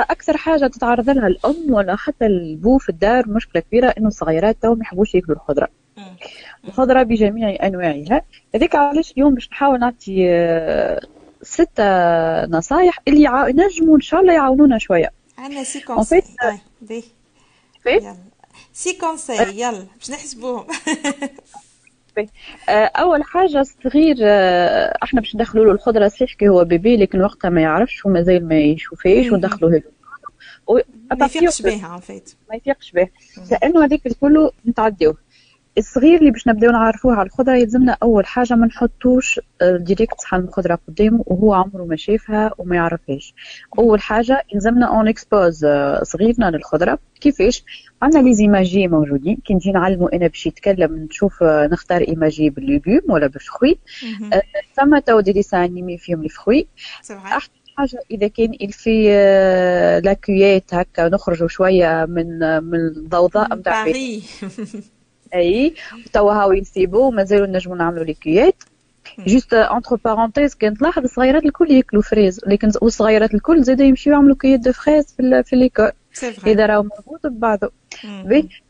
أكثر حاجة تتعرض لها الأم ولا حتى البو في الدار مشكلة كبيرة إنه الصغيرات تو ما يحبوش يأكلوا الخضرة. الخضرة بجميع أنواعها. هذيك علاش اليوم باش نحاول نعطي آه، ستة نصايح اللي ينجموا إن شاء الله يعاونونا شوية. عندنا six conseils six conseils يلا باش نحسبوهم. آه، أول حاجة الصغير آه، إحنا باش ندخلوا له الخضرة صحيح كي هو بيبي لكن وقتها ما يعرفش ومازال ما يشوفهاش وندخلوا له. ما يفيقش بها ما يفيقش بها. لأنه هذيك الكل نتعديوه الصغير اللي باش نبداو نعرفوه على الخضرة يلزمنا أول حاجة ما نحطوش direct صحن الخضرة قدامه وهو عمره ما شافها وما يعرفهاش. أول حاجة يلزمنا on expose صغيرنا للخضرة. كيفاش؟ عندنا les imagiers موجودين. كي نجي نعلمه أنا باش يتكلم نشوف آه، نختار imagier بال légumes ولا بالفخوي. آه، ثم تو des dessins animés فيهم الفخوي. حاجة إذا كان في لاكويات هكا نخرجوا شوية من من الضوضاء نتاع أي توا هاو ينسيبو مازالوا نجموا نعملوا ليكيات جوست انتر بارونتيز كنت لاحظ الصغيرات الكل ياكلوا فريز. لكن والصغيرات الكل زاد يمشيو يعملوا كيات دو فريز في, في ليكول إذا راهو مربوط ببعضه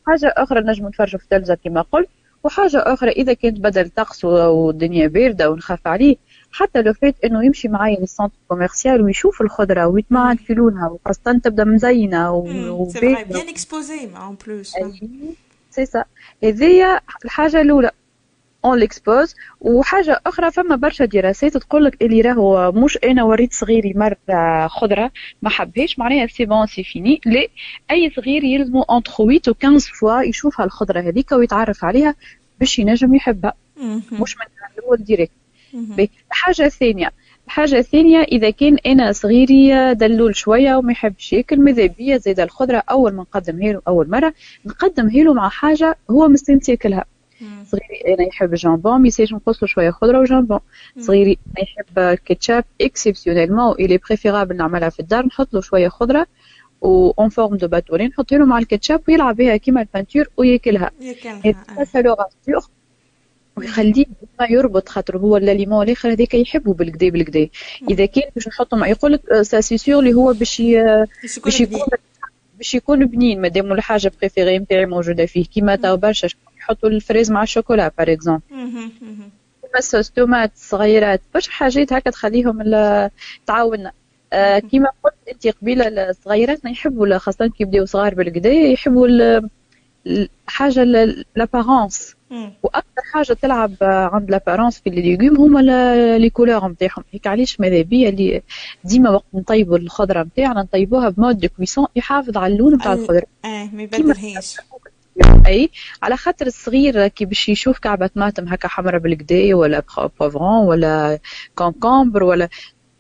حاجة أخرى نجموا نتفرجوا في التلفزة كما قلت. وحاجة أخرى إذا كانت بدل طقس والدنيا باردة ونخاف عليه حتى لو فات إنه يمشي معايا لل centre commercial ويشوف الخضرة ويتمعن في لونها وخاصة تبدأ مزينه وبيان exposé en plus سي سا هذيا الحاجة الاولى on l'expose وحاجه أخرى فما برشا دراسات تقول لك اللي راهو مش أنا وريت صغيري مره خضره ما حبهاش معناها c'est bon c'est fini لا اي صغير يلزمو entre 8 و 15 fois يشوفها الخضره هذيك ويتعرف عليها باش ينجم يحبها مش من الأول direct الحاجة الثانية الحاجة الثانية إذا كان أنا صغيري دلول شوية وما يحبش ياكل ماذا بيا؟ زيد الخضرة أول ما نقدمها له أول مرة نقدمها له مع حاجة هو مستنس ياكلها صغيري أنا يحب ال jambon ميساج نقص له شوية خضرة و jambon صغيري أنا يحب ketchup exceptionnellement il est préférable نعملها في الدار نحط له شوية خضرة و en forme de bâtonnets نحطها له مع الكاتشاب ويلعب بها كيما ال peinture وياكلها. ياكلها ça le rassure ويخليه ما يربط خاطر هو l'aliment الآخر هذاك يحبه بالكدا بالكدا إذا كان باش نحطه مع يقول لك c'est sûr اللي هو باش باش يكون باش يكون بنين. مادام الحاجة préférée نتاعي موجودة فيه. كيما تو برشا يحطوا الفريز مع ال chocolat par exemple كيما ال sauce tomate صغيرات برشا حاجات هكا تخليهم تعاوننا. آه كيما قلت انت قبيلة الصغيرات يحبوا خاصة كي يبداو صغار بالكدا يحبوا الحاجة l'apparence وأكثر حاجة تلعب عند l'apparence في ال légumes هما les couleurs نتاعهم هيك علاش ماذا بيا اللي ديما وقت نطيبوا الخضرة نتاعنا نطيبوها ب mode de cuisson يحافظ على اللون نتاع الخضرة. آه ما يبدلهاش أي على خاطر الصغير كي باش يشوف كعبة طماطم هكا حمراء بالكدا ولا poivron ولا concombre ولا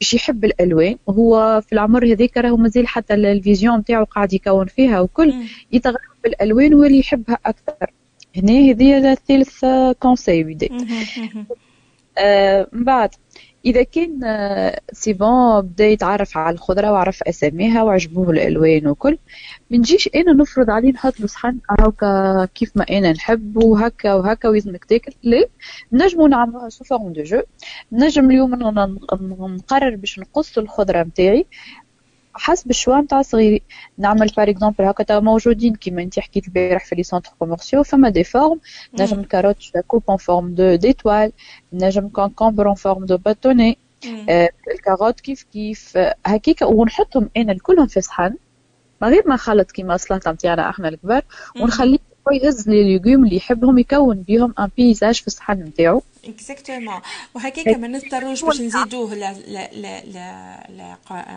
باش يحب الألوان وهو في العمر هذاك راهو مازال حتى ال vision نتاعو قاعد يكون فيها وكل يتغرم بالالوان واللي يحبها أكثر. هنا هذه الثالث conseil بديت من بعد إذا كان c'est bon بدا يتعرف على الخضرة وعرف أساميها وعجبوه الألوان وكل ما نجيش أنا نفرض عليه نحط له صحن هكا كيف ما أنا نحب وهكا وهكا ويلزمك تاكل. لا نجمو نعملوها sous forme de jeu نجم اليوم نقرر باش نقص الخضرة نتاعي. حسب ال choix نتاع صغيري. نعمل par exemple هكا موجودين كيما انت حكيت البارح في les centres commerciaux فما des formes نجم ال carotte coupée en forme d'étoiles نجم concombre en forme de bâtonnets ال carotte كيف كيف. هكيكا ونحطهم أنا الكلهم في صحن. من غير ما نخلط كيما السلطة نتاعنا إحنا الكبار. ونخليه يهز les légumes اللي يحبهم يكون بيهم un paysage في الصحن نتاعو. exactement وهكاك ما نضطروش باش نزيدوه لا لا لا لا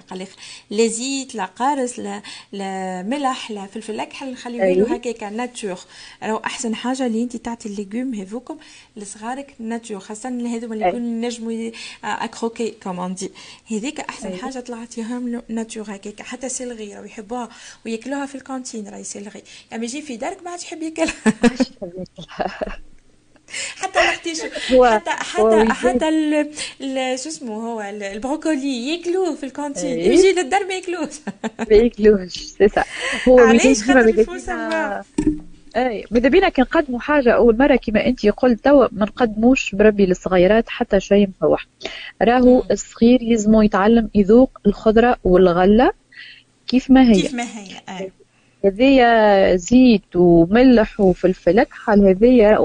قال لا زيت لا قارص لا لا ملح لا فلفل أكحل نخليوه له هكاك nature راهو أحسن حاجة اللي انت تعطي ال légumes هذوكم لصغارك nature خاصة هذوما اللي يكونوا نجموا à croquer comme on dit هذيك أحسن حاجة طلعتيهم nature هكاك حتى céleri راهو يحبوها وياكلوها في ال cantine راهي céleri يعني يجي في دارك ما عادش يحب ياكلها. حتى ال artichaut حتى حتى حتى شو اسمه هو البروكولي ياكلوه في ال cantine إيه. يجي للدار ما ياكلوش. ما ياكلوش سي سا هو علاش؟ خاطر اي ماذا بينا كي نقدموا حاجة أول مرة كما أنت قلت توا ما نقدموش بربي للصغيرات حتى شيء مفوح. راهو الصغير يلزمو يتعلم يذوق الخضرة والغلة كيف ما هي. كيف ما هي آه. هذيا زيت وملح وفلفل اكحل هذيا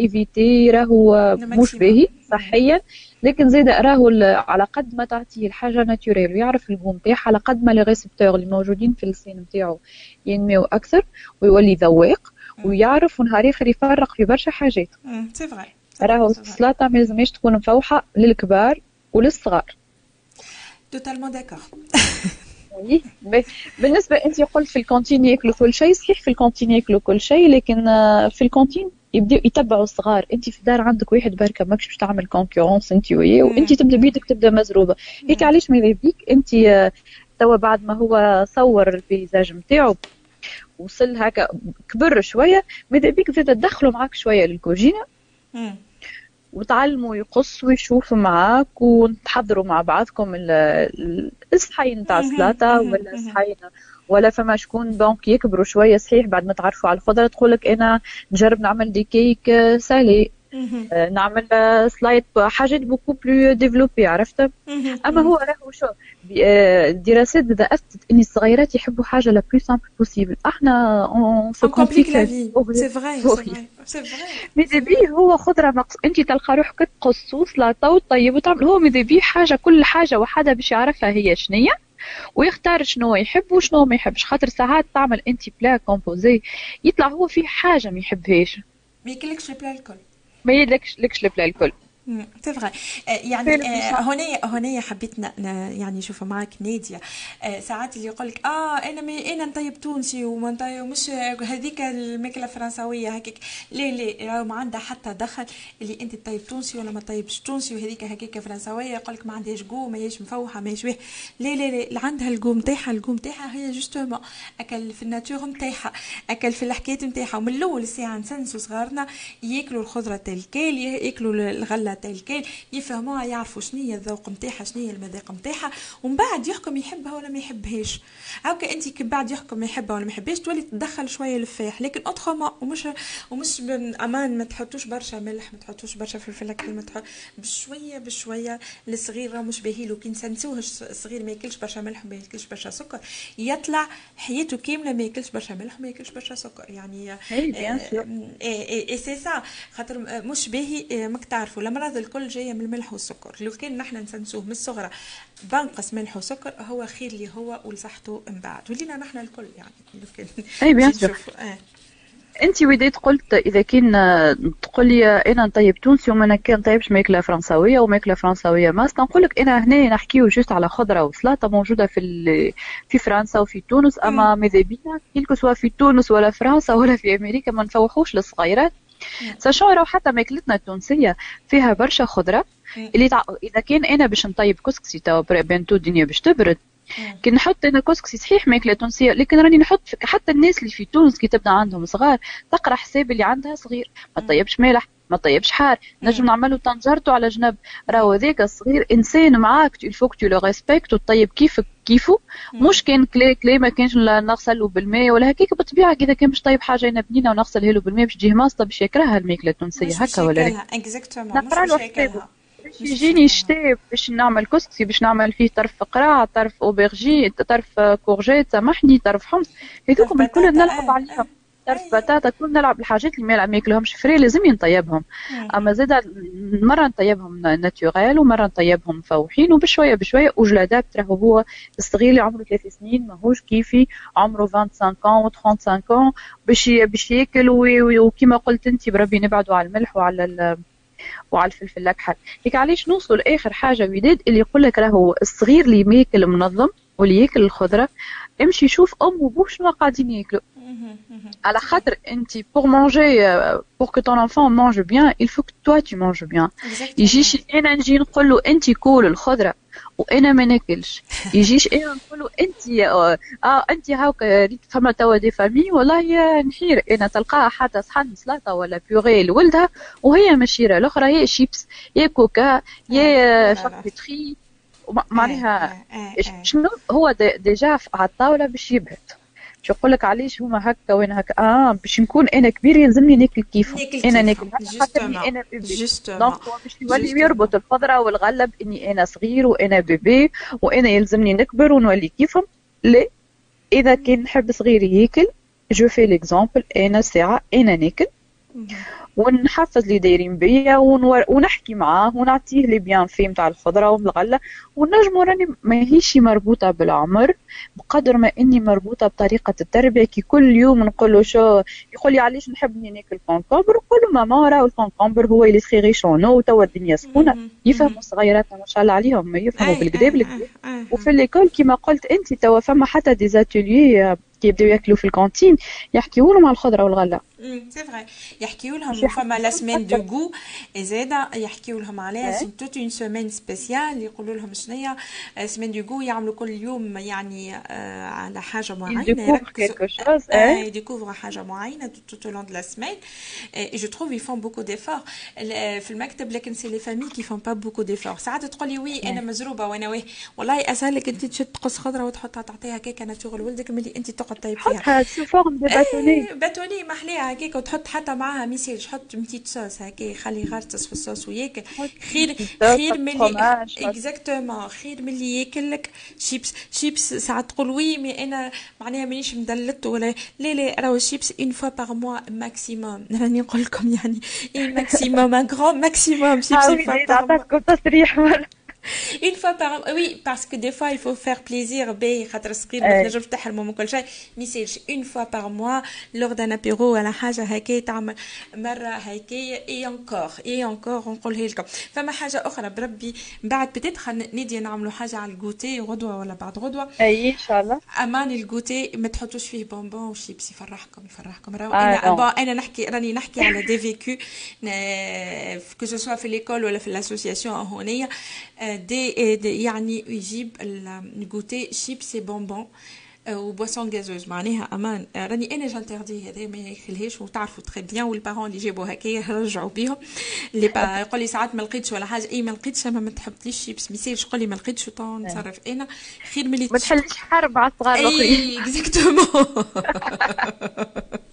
évitez راهو مش باهي صحيا. لكن زيد راهو على قد ما تعطيه الحاجة naturelle ويعرف الجو نتاعها على قد ما les récepteurs اللي موجودين في اللسان نتاعو ينميو أكثر ويولي ذواق ويعرف ونهار آخر يفرق في برشا حاجات. c'est vrai راهو السلطة ما لازمش تكون مفوحة للكبار وللصغار. totalement d'accord بالنسبة انت قلت في ال cantine ياكلوا كل شيء صحيح في ال cantine ياكلوا كل شيء لكن في ال cantine يبداو يتبعوا الصغار. انت في الدار عندك واحد بركة ماكش باش تعمل concurrence انت وياه وانت تبدأ بيدك تبدأ مزروبة. هيك علاش ماذا بيك انت آه، توا بعد ما هو صور ال paysage نتاعو وصل هكا كبر شوية ماذا بيك زاد تدخلوا معاك شوية للكوجينة. وتعلموا يقصوا ويشوفوا معاك وتحضروا مع بعضكم الصحين نتاع السلطة ولا الصحين ولا فما شكون donc يكبروا شوية صحيح بعد ما تعرفوا على الخضرة تقول لك أنا نجرب نعمل des cakes salés. آه، نعمل salades حاجات beaucoup plus développées عرفت؟ أما هو راهو شو؟ الدراسات آه، اثبتت إن الصغيرات يحبوا حاجة la plus simple possible إحنا on se complique la vie c'est vrai c'est vrai مي دبي هو خضرة مقص أنت تلقى روحك تقصو سلطه وطيب وتعمل. هو مي دبي حاجة كل حاجة وحدة باش يعرفها هي شنية ويختار شنو يحب وشنو ما يحبش. خاطر ساعات تعمل أنت plat composé يطلع هو في حاجة ما يحبهاش. ما ياكلكش ال plat الكل. ما يدلكش لكش البلا الكل c'est vrai يعني هنا هنا حبيت يعني نشوف معك نادية. آه، ساعات اللي يقول لك آه أنا mais أنا نطيب تونسي وما نطيب مش هذيك الماكلة الفرنساويه هكاك. لا لا راهو ما عندها حتى دخل اللي أنت تطيب تونسي ولا ما تطيبش تونسي وهذيك هكاك فرنساوية. يقول لك ما عندهاش جو ماهيش مفوحة ماهيش لا لا لا اللي عندها الجو نتاعها الجو نتاعها هي justement أكل في ال nature نتاعها أكل في الحكايات نتاعها ومن الأول الساعة نسنسو صغارنا ياكلوا الخضرة تلكال ياكلوا الغلة تاع الكل يفهموها يعرفوا شنو هي الذوق نتاعها شنو هي المذاق نتاعها ومن بعد يحكم يحبها ولا ما يحبهاش هاكا انت كي بعد يحكم يحبها ولا ما يحبهاش تولي تدخل شوية الفاح لكن ادخل ومش ومش أمان ما تحطوش برشا ملح ما تحطوش برشا فلفل اكحل ما تحط بشويه بشويه الصغير راه مش باهي له كي نسنسوه الصغير ما ياكلش برشا ملح وما ياكلش برشا سكر يطلع حياته كامله ما ياكلش برشا ملح وما ياكلش برشا سكر يعني اي سي سا خاطر مش باهي ماك تعرفوا الامراض الكل جاية من الملح والسكر لو كان نحن نسنسوه من الصغرى بنقص ملح وسكر هو خير لي هو ولصحته من بعد. ولينا نحن الكل يعني. لو كان أي bien sûr أنت وديت قلت إذا كان تقول لي أنا نطيب تونسي وما كان نطيبش ماكلة فرنساوية وماكلة فرنساوية ما نقول لك أنا هنا نحكيو juste على خضرة وسلطة موجودة في في فرنسا وفي تونس. أما ماذا بينا quel que soit في تونس ولا فرنسا ولا في أمريكا ما نفوحوش للصغيرات. sachant حتى ماكلتنا التونسية فيها برشا خضرة اللي تع... إذا كان أنا باش نطيب كسكسي توا بنتو الدنيا باش تبرد. كي نحط أنا كسكسي صحيح ماكلة تونسية لكن راني نحط حتى الناس اللي في تونس كي تبدا عندهم صغار تقرأ حساب اللي عندها صغير. ما تطيبش مالح ما طيبش حار. نجم نعملو طنجرته على جنب. راهو هذاك الصغير إنسان معاك الفوك تو لو ريسبكت وطيب كيفك. كيفو. مش كان كلي كلي ما كانش نغسله بالماء ولا هكاك بالطبيعه كذا كان باش طيب حاجة أنا بنينة ونغسلها له بالماء باش تجيه ماسطه باش يكرهها الماكلة التونسية. هكا ولا لا؟ نقرأ له باش يجيني شتاء باش نعمل كسكسي باش نعمل فيه طرف قراع طرف أوبرجي طرف كورجيت سامحني طرف حمص. هذوك الكل نلعب عليهم. طرف بطاطا كل نلعب الحاجات اللي ما ياكلهمش فري لازم نطيبهم أما زاد مرة نطيبهم ناتوريل ومرة نطيبهم مفوحين وبشوية بشوية وجلادابت راهو هو الصغير اللي عمره ثلاث سنين ماهوش كيفي عمره 25 و 35 باش باش ياكل وكما قلت أنت بربي نبعدوا على الملح وعلى وعلى الفلفل الأكحل. هيك علاش نوصلوا لاخر حاجة وداد اللي يقول لك راهو الصغير اللي ماكل منظم واللي ياكل الخضرة امشي شوف ام وبوه شنو قاعدين ياكلوا. على خاطر انت pour manger pour que ton enfant mange bien il faut que toi tu manges bien يجيش أنا نجي نقول له انت كول الخضره وأنا ما ناكلش يجيش أنا نقول له انت آه انت ريت فما توا des familles والله نحير أنا تلقاها حتى صحن سلطه ولا purée لولدها وهي مشيره الاخرى يا شيبس يا كوكا يا chocolaterie معناها شنو هو déjà على الطاوله باش باش يقول لك علاش هما هكا وأنا هكا؟ آه باش نكون أنا كبير يلزمني ناكل كيفهم أنا ناكل. خاطرني أنا bébé. donc باش يولي يربط الخضرة والغلة إني أنا صغير وأنا bébé وأنا يلزمني نكبر ونولي كيفهم. لا. إذا كان نحب صغيري ياكل je fais l'exemple أنا ساعة أنا ناكل. ونحفز اللي دايرين بيا ونور... ونحكي معاه ونعطيه les bienfaits نتاع الخضرة والغلة. ونجمو راني ماهيش مربوطة بالعمر بقدر ما إني مربوطة بطريقة التربية. كي كل يوم نقول له شو يقول لي علاش نحب ناكل concombre نقول له ماما راه ال concombre هو اللي c'est rafraîchissant وتوا الدنيا سخونة. يفهموا صغيراتنا ما شاء الله عليهم يفهموا بالقدا بالقدا وفي l'école كيما قلت أنت توا فما حتى des ateliers كي يبداو ياكلوا في ال cantine يحكيوا لهم على الخضرة والغلة. c'est vrai يحكيوا لهم فما la semaine du goût زادا يحكيوا لهم عليها c'est toute une semaine spéciale يقولوا لهم شنيا semaine du goût يعملوا كل يوم يعني على حاجة معينه يديكوفروا حاجة معينه توت لون دو لا سمين اي جو تروف يفون بوكو ديفور في المكتب لكن c'est les familles qui font pas beaucoup d'efforts ساعات تقول لي oui أنا مزروبة وأنا ويه والله اسهل لك أنت تشد تقص خضرة وتحطها تعطيها كيكة naturelle ولدك ملي أنت تقعد طيب فيها حطها سو forme de bâtonnets bâtonnets محليها هكاك وتحط حتى معاها message حط petite sauce هكا خلي غرتس في الصوص وياكل خير خير ملي exactement خير ملي ياكل لك chips chips ساعات تقول oui mais أنا معناها مانيش مدلت ولا لا لا راهو ال chips une fois par mois maximum راني نقول لكم يعني et maximum un grand maximum chips une fois par mois تصريح une fois par mois parce que des fois il faut faire plaisir باهي خاطر الصغير ما تنجمش تحرمه من كل شيء ما يصيرش une fois par mois lors d'un apéro ولا حاجة هكا تعمل مره هكا et encore et encore نقولها لكم فما حاجة أخرى بربي بعد بتدخل ندي نعملوا حاجة على الجوتي غدوه ولا بعد غدوه اي ان شاء الله أمان الجوتي ما تحطوش فيه bonbons و chips يفرحكم يفرحكم راهو أنا آه أنا نحكي راني نحكي على des vécus que ce soit في l'école ولا في ال association هونيه دي, دي يعني يجيب ال goûter chips et bonbons و boisson gazeuse معناها أمان. راني أنا j'interdis هذا ما ياكلهاش وتعرفوا très bien وال parents اللي جابوا هكايا رجعوا بيهم اللي يقول لي ساعات ما لقيتش ولا حاجة. اي ما لقيتش أما ما تحبتليش شيبس ما يصيرش قول لي ما لقيتش نتصرف أنا خير ملي ما تحلش حرب على الصغار الآخرين. exactement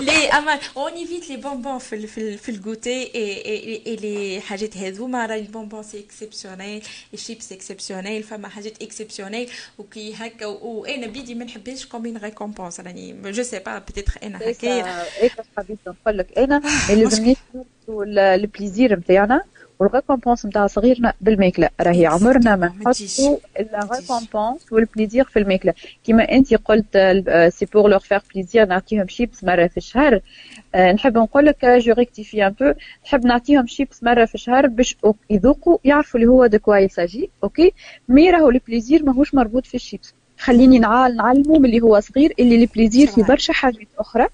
لي اما on évite les bonbons في في في الجوتي اي لي حاجات هذوما راهي ال bonbons c'est exceptionnel ال chips exceptionnel فما حاجات exceptionnel وكي هكا وأنا بيدي ما نحبهاش comme une récompense راني je sais pas peut-être أنا هكايا هيك حبيت نقول لك أنا ما لازمنيش ال plaisir نتاعنا وال récompense نتاع صغيرنا بالماكلة. راهي عمرنا ما نحطوا ال récompense وال plaisir في الماكلة. كيما انت قلت c'est pour leur faire plaisir نعطيهم شيبس مرة في الشهر. نحب نقول لك je rectifie un peu نحب نعطيهم شيبس مرة في الشهر باش يذوقوا يعرفوا اللي هو de quoi il s'agit OK mais راهو ال plaisir ماهوش مربوط في الشيبس خليني نعلمه من اللي هو صغير اللي ال plaisir في برشا حاجات أخرى.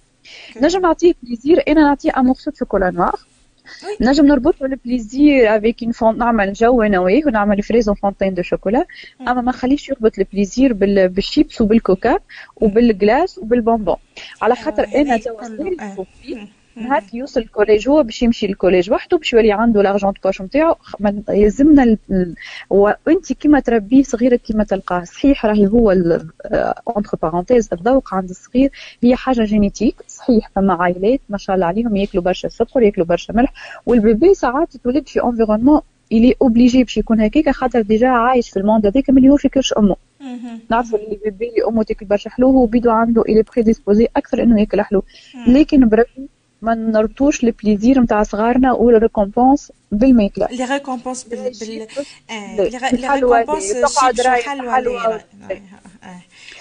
نجم نعطيه plaisir أنا نعطيه un morceau chocolat noir نجم نربطو ال plaisir avec enfant نعمل jeu أنا ويه ونعمل fraises en fontaine de chocolat. أما ما نخليش يربط ال plaisir بال chips وبالكوكا وبال glace وبال bonbons. على خاطر أنا توا نهار يوصل ال collège هو باش يمشي لل collège وحده باش يولي عنده l'argent poche نتاعو. يلزمنا ال... وانت كيما تربيه صغيرك كيما تلقاه. صحيح راهي هو entre parenthèses الذوق عند الصغير هي حاجة génétique صحيح فما عائلات ما شاء الله عليهم ياكلوا برشا سكر ياكلوا برشا ملح وال bébé ساعات يتولد في environnement il est obligé باش يكون هكاك خاطر déjà عايش في ال monde هذاك ملي هو فيكرش أمه. نعرفوا اللي bébé اللي أمه تاكل برشا حلو هو بيدو عنده il est prédisposé أكثر إنه ياكل حلو. لكن بربي ما نربطوش ال plaisir نتاع صغارنا وال récompense بالماكلة. لي récompense بال بال les récompenses chips وحلوى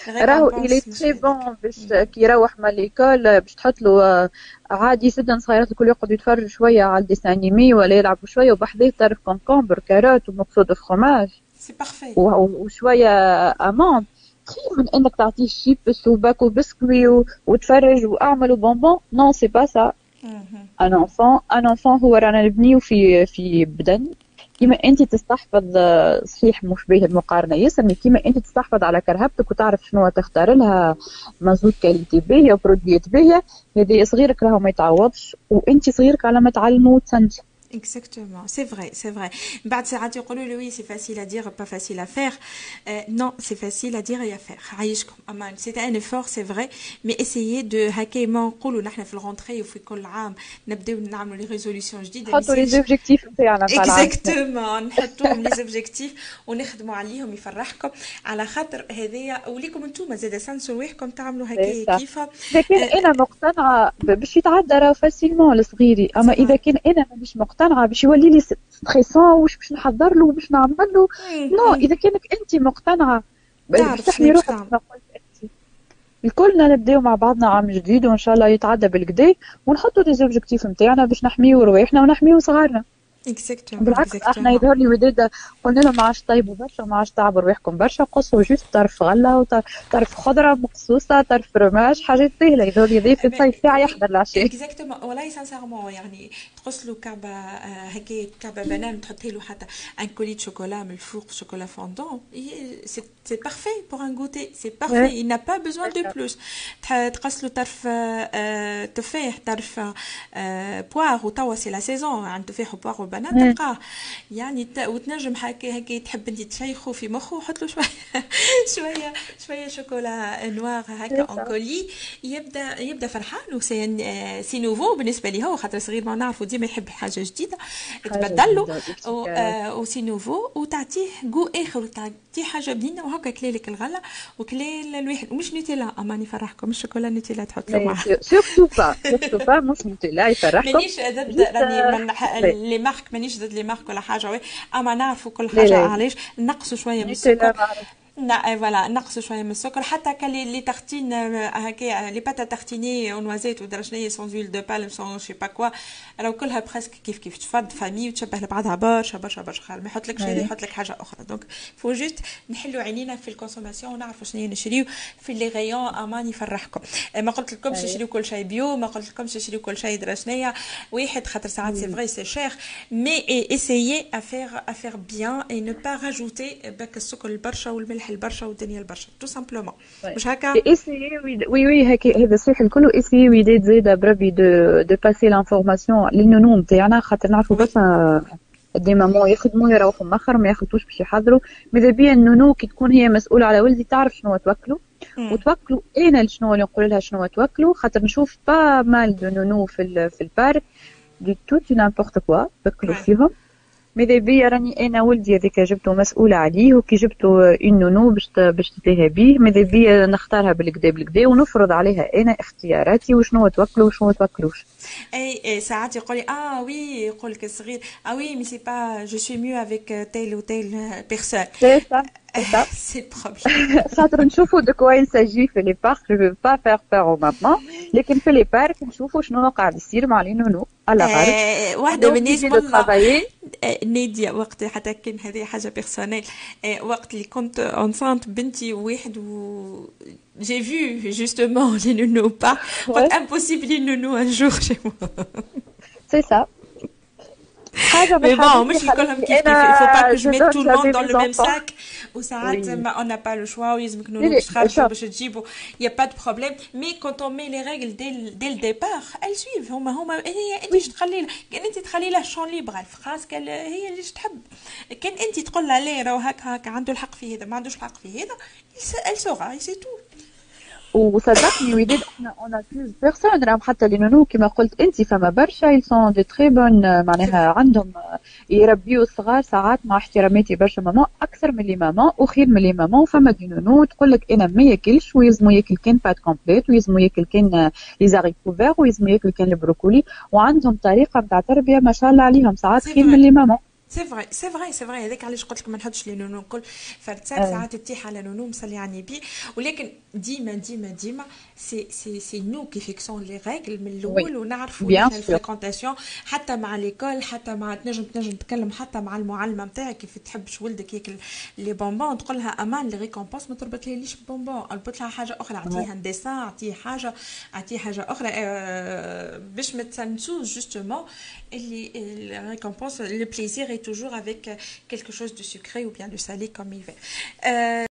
راهو il est très bon باش كي يروح من l'école باش تحط له عادي جدا صغيرات الكل يقعدوا يتفرجوا شوية على ال dessins animés ولا يلعبوا شوية وبحذاه طرف concombre carotte ومقصود فخوماج c'est parfait وشوية amandes خير من إنك تعطيه شيبس وباكو بسكوي وتفرج وأعمل bonbons. non c'est pas ça un enfant un enfant هو رانا نبنيو في في بدن. كيما أنت تستحفظ صحيح مش باهي المقارنة. ياسر كيما أنت تستحفظ على كرهبتك وتعرف شنو تختار لها مزود qualité باهية وبرودويات باهية هذه صغيرك راهو ما يتعوضش. وأنت صغيرك على ما تعلمه وتسنج Exactement, c'est vrai, c'est vrai. بعد ساعات يقولوا لي oui c'est facile à dire pas facile à faire. Euh, non, c'est facile à dire et à faire. عايشكم أمان c'est un effort c'est vrai. Mais essayez de هكا ما نقولوا نحن في ال rentrée وفي كل عام نبداو نعملوا les résolutions جديده نحطوا les objectifs نتاعنا exactement نحطوهم les objectifs ونخدموا عليهم يفرحكم على خاطر هذايا وليكم أنتم زاد سنسوا رواحكم تعملوا هكا كيفا اذا كان أنا مقتنعه باش يتعدى راه facilement لصغيري اما اذا كان أنا مانيش مقتنعه باش يولي لي stressant واش باش نحضر له وباش نعمل له non اذا كانك انت مقتنعه تحمي روحك كما قلت انت الكلنا نبداو مع بعضنا عام جديد وان شاء الله يتعدى بالكدا ونحطوا des objectifs نتاعنا باش نحميو رواحنا ونحميو صغارنا بالعكس إحنا يظهر لي وداد قلنا لهم ما عادش طيبوا برشا ما عادش تعبوا رواحكم برشا قصوا juste طرف غله وطرف خضره مقصوصه طرف رماش حاجات سهله يظهر لي ضيف الصيف ساعه يحضر العشاء exactement والله sincèrement يعني تقص له كعبه هكا كعبة بنان تحطي له حتى un coulis chocolat من الفوق chocolat fondant c'est parfait pour un goûter c'est parfait il n'a pas besoin de plus. تقص له طرف تفاح طرف poire وتوا c'est la saison عند تفاح و poire البنات تلقاه يعني وتنجم هكا هكا تحب انت تشيخه في مخه وحط له شوية شوية شوية chocolat noir هكا un coulis يبدا يبدا فرحان و c'est c'est nouveau بالنسبة لي هو خاطر صغير ما نعرفوا ديما يحب حاجة جديدة تبدل له. و c'est nouveau وتعطيه جو آخر تعطيه حاجة بنينة وهكا كلالك الغله وكلال الواحد. ومش نوتيلا اماني يفرحكم. الشوكولا نوتيلا تحط له معاه. surtout pas surtout pas مش نوتيلا يفرحكم مانيش ضد راني من les marques مانيش ضد les marques ولا حاجة. أما نعرفوا كل حاجة علاش؟ نقصوا شوية من السكر. voilà نقصوا شوية من السكر. حتى كلي les tartines هكا les pâtes à tartiner و noisettes ودرجنيه sans huile de palme sans je sais pas quoi راهو كلها presque كيف كيف تفض famille وتشبه لبعضها برشا برشا برشا. خير ما يحط لك شيء يحط لك حاجة أخرى. donc faut juste نحلوا عينينا في ال consommation ونعرفوا شنو نشريو في les rayons أمان يفرحكم. ما قلت لكمش تشريو كل شيء bio ما قلت لكمش تشريو كل شيء درجنية. واحد خاطر ساعات c'est vrai c'est cher mais essayez à faire à faire bien et ne pas rajouter باك السكر البرشا والملح. البرشا والدنيا البرشا. tout simplement مش هكا؟ essayez oui oui هكا هذا صحيح الكل essayez ويدات زاده بربي de de passer l'information لل nounou نتاعنا خاطر نعرفوا برشا des mamans يخدموا يروحوا مخر ما ياخذوش باش يحضروا. ماذا بيا ال nounou كي تكون هي مسؤولة على ولدي تعرف شنو توكلوا. وتوكلوا أنا شنو اللي نقول لها شنو توكلوا. خاطر نشوف pas mal de nounous في في ال parc des tout n'importe quoi بكلوا فيهم. ماذا بيا راني أنا ولدي هذاك جبته مسؤولة عليه وكي جبته une nounou باش باش تتلهى به ماذا بيا نختارها بالكدا بالكدا ونفرض عليها أنا اختياراتي وشنو توكلوا وشنو توكلوش. أي أي ساعات يقول لي آه oui يقول لك الصغير آه oui mais c'est pas je suis mieux avec telle و telle personne c'est ال problème خاطر نشوفوا de quoi il s'agit في les parcs je pas faire peur mamans لكن في les parcs نشوفوا شنو قاعد يصير مع les nounous على غالب واحدة من الناس قلنا نادية وقت حتى كان هذه حاجة personnelle وقت اللي كنت enceinte بنتي واحد و j'ai vu justement les nounous pas. Ouais. impossible les nounous un jour chez moi. C'est ça. Mais bon, moi je suis comme kiff kiff. Il faut pas que je mette tout le monde dans le même sac. وساعات ما on n'a pas le choix ويلزمك نونو باش تخرجوا باش تجيبوا il y a pas de problème mais quand on met les règles dès dès le départ elles suivent هما هما هي انت تخلي لها كان انت تخلي لها شون ليبر الفراس كان هي اللي تحب كان انت تقول لها لا راهو هكا هكا عنده الحق في هذا ما عندوش الحق في هذا elle saura سي تو وصدقني ولاد إحنا en plus personne راهم حتى les nounous كما قلت أنت فما برشا elles sont des très bonnes معناها عندهم يربيو الصغار ساعات مع احتراماتي برشا ماما أكثر من les mamans وخير من les mamans فما des nounous تقول لك أنا ما ياكلش ويلزمو ياكل كان pâtes complètes ويلزمو ياكل كان les haricots verts ويلزمو ياكل كان البروكولي وعندهم طريقة نتاع تربية ما شاء الله عليهم ساعات خير من les mamans c'est vrai c'est vrai c'est vrai هذاك علاش قلت لك ما نحطش les nounous نقول فرتساك ساعات تتيح على nounou مصلي على النبي ولكن ديما ديما ديما c'est c'est c'est nous qui fixons les règles من الأول ونعرفوا ال fréquentations حتى مع l'école حتى مع تنجم تنجم تتكلم حتى مع المعلمة نتاعك كيف تحبش ولدك ياكل les bonbons تقول لها أمان les récompenses ما تربط ليش بونبون. اربط لها حاجة أخرى. أعطيها dessin أعطيه حاجة أعطيه حاجة أخرى. أه باش ما تنسوش justement اللي ال récompense le plaisir toujours avec quelque chose de sucré ou bien de salé comme il veut. Euh,